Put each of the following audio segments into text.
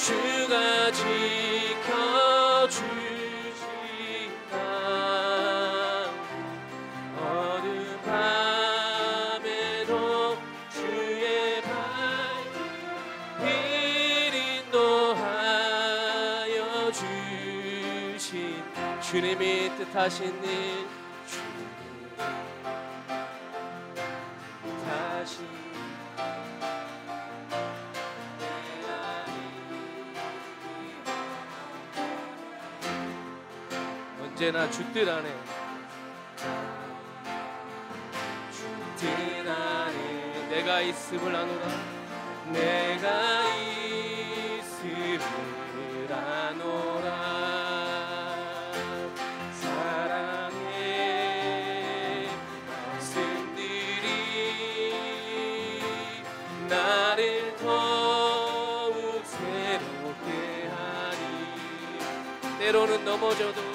주가 주신 주님이 뜻하신 일 언제나 주뜻 안에 주뜻 안에 내가 있음을 아노라. 내가 있음을 아노라. 사랑의 말씀들이 나를 더욱 새롭게 하니 때로는 넘어져도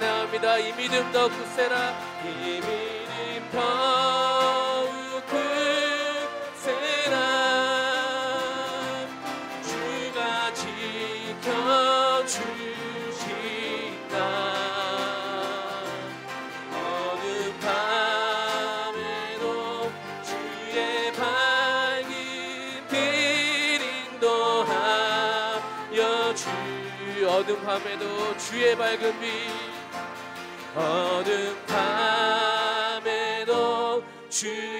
찬양합니다. 이 믿음 더 굳세라 이 믿음 더욱 굳세라 주가 지켜주신다. 어둠 밤에도 주의 밝은 빛 어둠 밤에도 주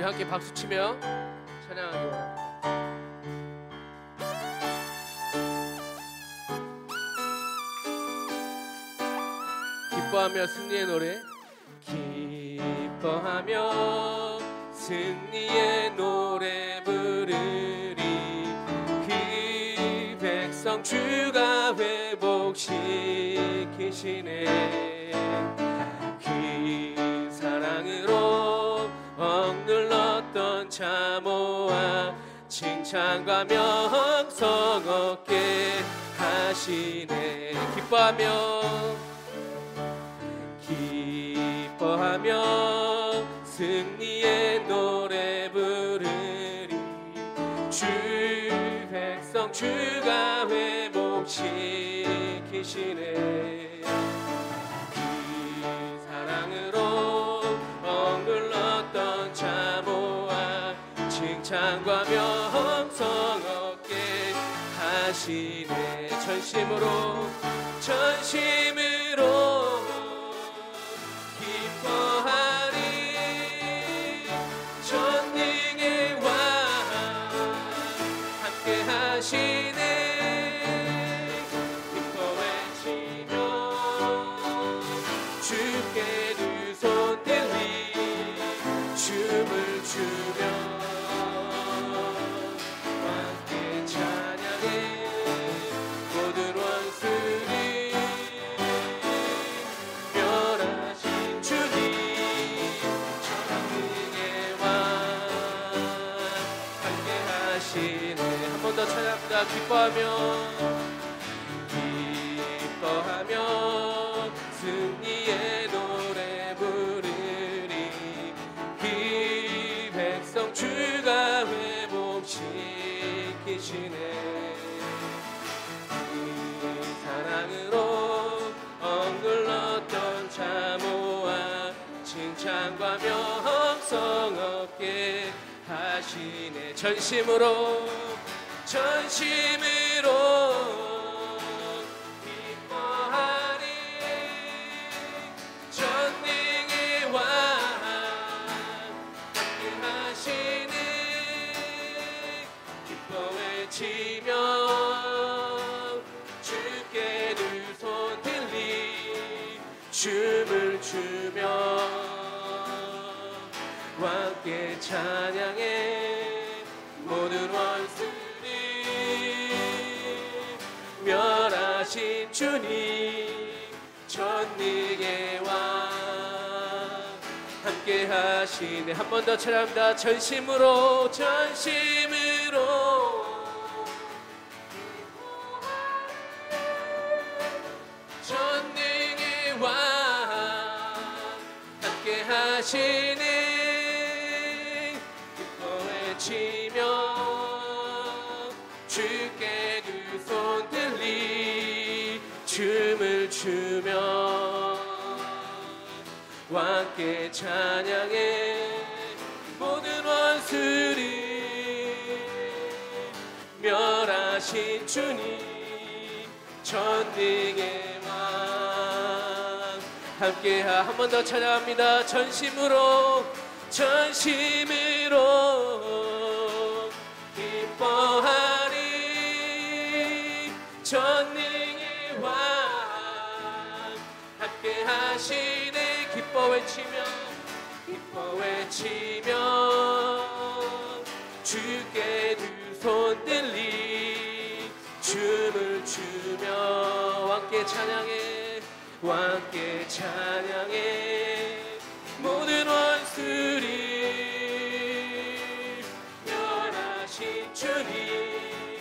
우리 함께 박수 치며 찬양하기 원합니다. 기뻐하며 승리의 노래. 기뻐하며 승리의 노래 부르리. 그 백성 주가 회복시키시네 참호와 칭찬과 명성 얻게 하시네. 기뻐하며 기뻐하며 승리의 노래 부르리. 주 백성 주가 회복시키시네 칭찬과 명성 얻게 하시네. 전심으로 전심으로 기뻐하 함께 하시네. 한 번 더 찬양합니다 기뻐하며 기뻐하며 승리의 노래 부르리. 이 백성 주가 회복시키시네. 이 사랑으로 엉글렀던 자모와 칭찬과 얻게 하시네 전심으로 전심으로 함께 찬양해. 모든 원수를 멸하신 주님 전능의 왕. 함께 하시네 한 번 더 찬양합니다. 전심으로 전심으로. 전능의 왕. 함께 하시는 추며 왕께 찬양해 모든 원수를 멸하신 주님 전능의 왕 함께 한 번 더 찬양합니다. 전심으로 전심으로 하시네 기뻐 외치며 기뻐 외치며 주께 두 손 들리 춤을 추며 왕께 찬양해 왕께 찬양해. 모든 원수를 멸하신 주님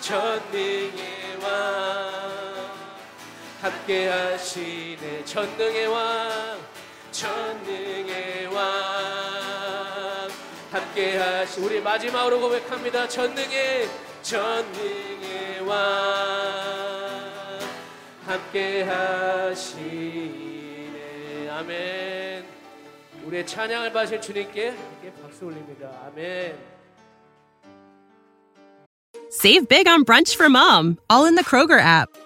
전능의 왕 함께 하시네. 전능의 왕 전능의 왕. 함께 하시 우리 마지막으로 고백합니다. 전능의 전능의 왕. 함께 하시네. 아멘. 우리의 찬양을 받으실 주님께 박수 올립니다. 아멘. Save big on brunch for mom, all in the Kroger app.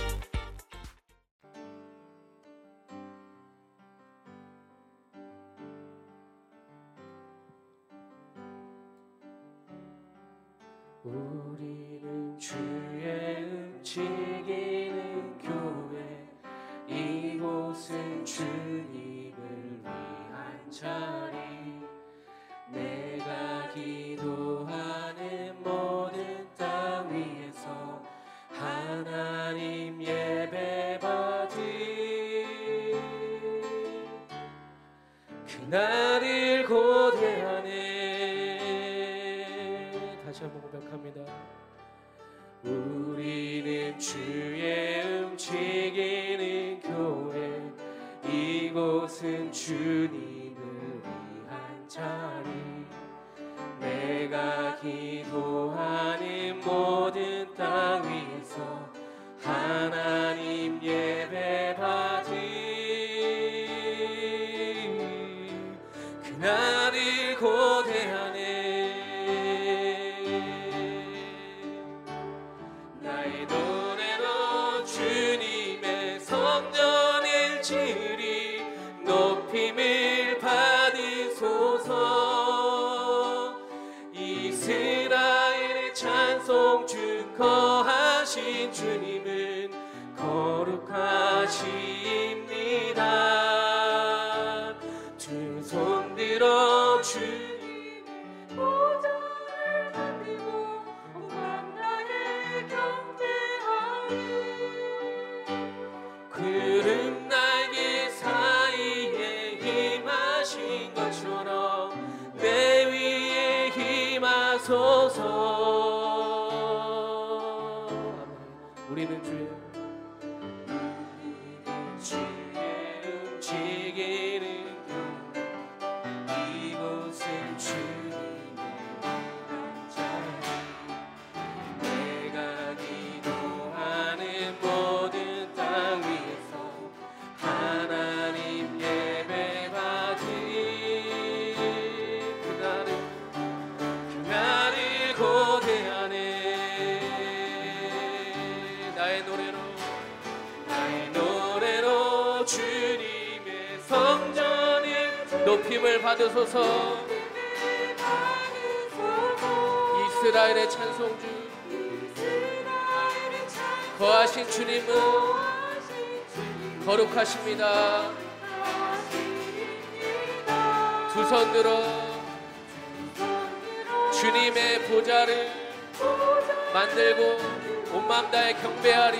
우리는 주의 움직이는 교회 이곳은 주님을 위한 자리. 내가 기도하는 모든 땅 위에서 하나님 예배 받을 그날을 다시 한번 고백합니다. 우리는 주의 움직이는 교회 이곳은 주님 거룩하신 주님은 거룩하십니다. 두 손 들어 주님의 보좌를 만들고 온 나의 경배하오 구름 날개 사이에 힘하신 것처럼 내 위에 힘하소서 우리는 주의 받으소서. 이스라엘의 찬송주. 거하신 주님은 거룩하십니다. 두 손 들어 주님의 보좌를 만들고 온맘 다해 경배하리.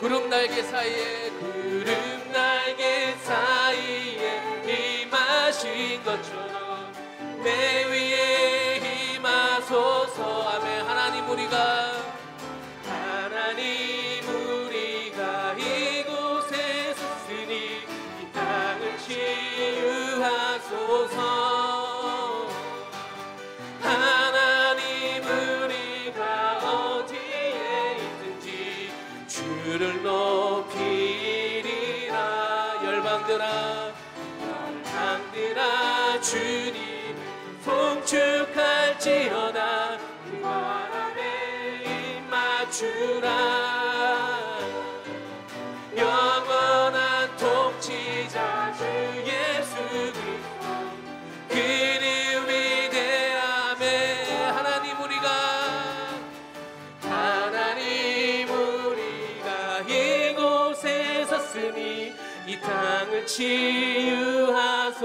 구름 날개 사이에 구름 날개 사이에 임하신 것처럼 내 위에 임하소서. 아멘. 하나님 우리가 하나님 우리가 이곳에 섰으니 이 땅을 치유하소서. 하나님 우리가 어디에 있든지 주를 높 열방들아 열방들아 주님 송축할지어다. 그 바람에 입 맞추라 땅을 치유하소서